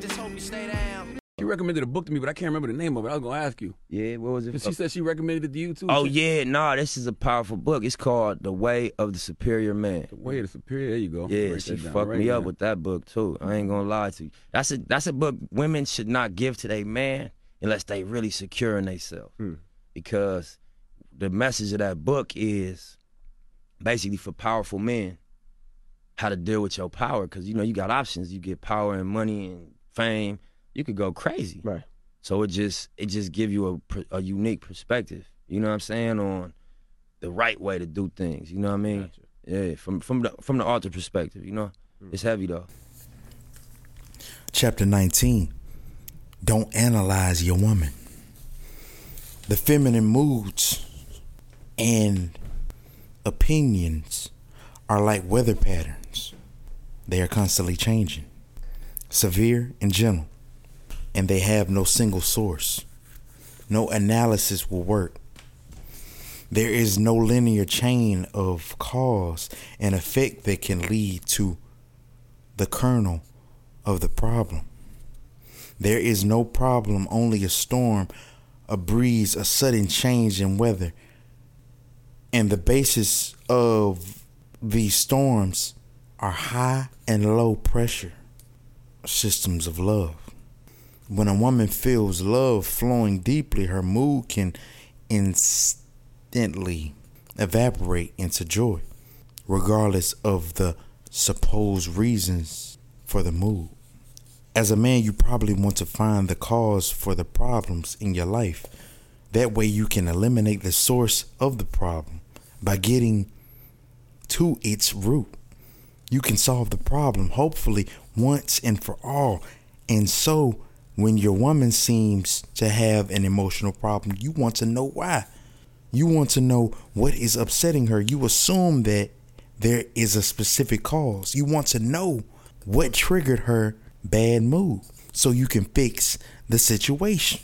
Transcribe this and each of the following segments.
just hope you stay down. She recommended a book to me, but I can't remember the name of it. I was gonna ask you. Yeah, what was it? She said she recommended it to you too. Oh She- yeah, nah, this is a powerful book. It's called The Way of the Superior Man. The way of the superior. There you go. Yeah, Write she fucked right me up with that book too. I ain't gonna lie to you. That's a that's a book women should not give to their man unless they really secure in themselves. Hmm. Because the message of that book is basically for powerful men how to deal with your power. Cause you know you got options. You get power and money and fame. You could go crazy. Right. So it just it just give you a a unique perspective. You know what I'm saying on the right way to do things. You know what I mean? Yeah, from from the from the author perspective. You know, hmm. it's heavy though. Chapter 19 Don't analyze your woman. The feminine moods and opinions are like weather patterns, they are constantly changing, severe and gentle, and they have no single source. No analysis will work. There is no linear chain of cause and effect that can lead to the kernel of the problem. There is no problem, only a storm, a breeze, a sudden change in weather. And the basis of these storms are high and low pressure systems of love. When a woman feels love flowing deeply, her mood can instantly evaporate into joy, regardless of the supposed reasons for the mood. As a man, you probably want to find the cause for the problems in your life. That way, you can eliminate the source of the problem by getting to its root. You can solve the problem, hopefully, once and for all. And so, when your woman seems to have an emotional problem, you want to know why. You want to know what is upsetting her. You assume that there is a specific cause. You want to know what triggered her bad mood so you can fix the situation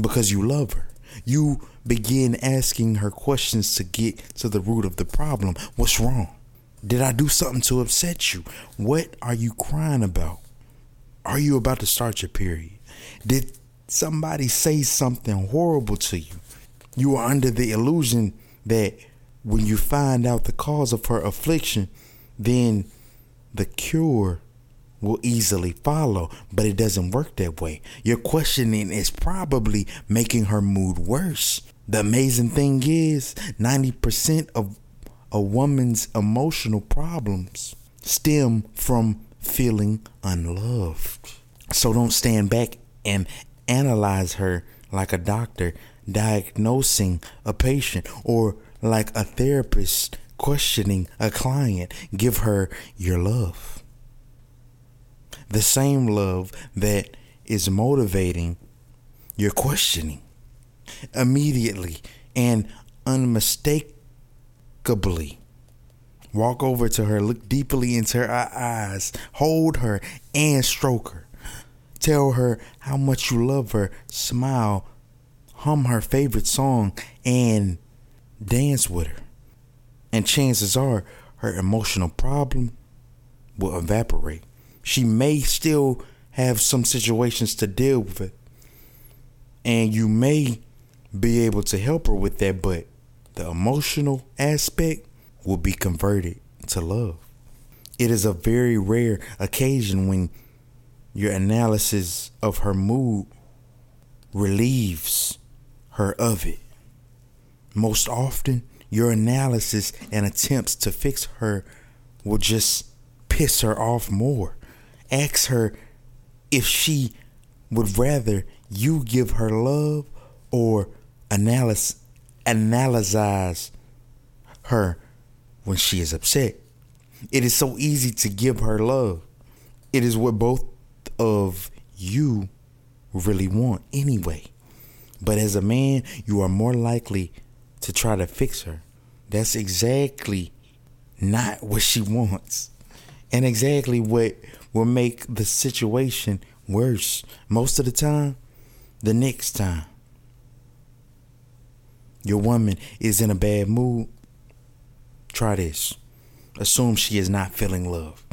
because you love her. You begin asking her questions to get to the root of the problem. What's wrong? Did I do something to upset you? What are you crying about? Are you about to start your period? Did somebody say something horrible to you? You are under the illusion that when you find out the cause of her affliction, then the cure will easily follow, but it doesn't work that way. Your questioning is probably making her mood worse. The amazing thing is, 90% of a woman's emotional problems stem from feeling unloved. So don't stand back and analyze her like a doctor diagnosing a patient or like a therapist questioning a client. Give her your love. The same love that is motivating your questioning immediately and unmistakably. Walk over to her, look deeply into her eyes, hold her, and stroke her. Tell her how much you love her, smile, hum her favorite song, and dance with her. And chances are her emotional problem will evaporate. She may still have some situations to deal with, and you may be able to help her with that, but the emotional aspect will be converted to love. It is a very rare occasion when your analysis of her mood relieves her of it. Most often, your analysis and attempts to fix her will just piss her off more. Ask her if she would rather you give her love or analyze analyze her when she is upset. It is so easy to give her love. It is what both of you really want anyway. But as a man, you are more likely to try to fix her. That's exactly not what she wants. And exactly what will make the situation worse. Most of the time, the next time. Your woman is in a bad mood. Try this. Assume she is not feeling love.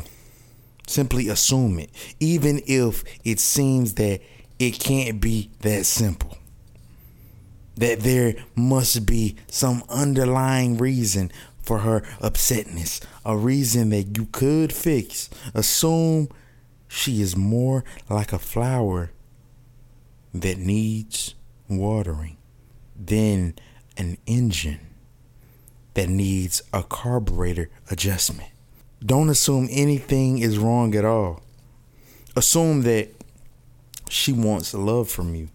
Simply assume it, even if it seems that it can't be that simple. That there must be some underlying reason for her upsetness, a reason that you could fix. Assume she is more like a flower that needs watering than an engine that needs a carburetor adjustment. Don't assume anything is wrong at all. Assume that she wants love from you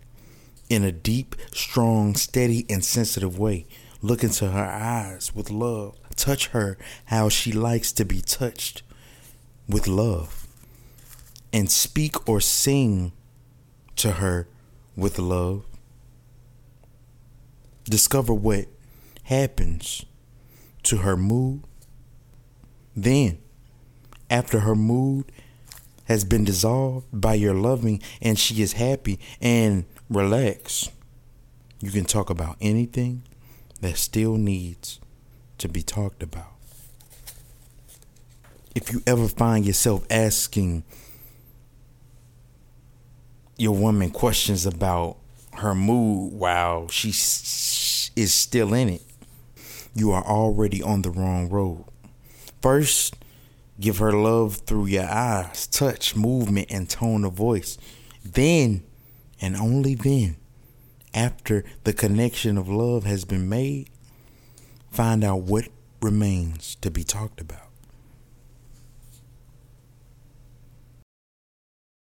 in a deep, strong, steady, and sensitive way. Look into her eyes with love. Touch her how she likes to be touched with love. And speak or sing to her with love. Discover what happens to her mood. Then, after her mood has been dissolved by your loving and she is happy and relaxed, you can talk about anything that still needs to be talked about. If you ever find yourself asking your woman questions about her mood while she is still in it, you are already on the wrong road. First, give her love through your eyes, touch, movement, and tone of voice. Then, and only then, after the connection of love has been made, find out what remains to be talked about.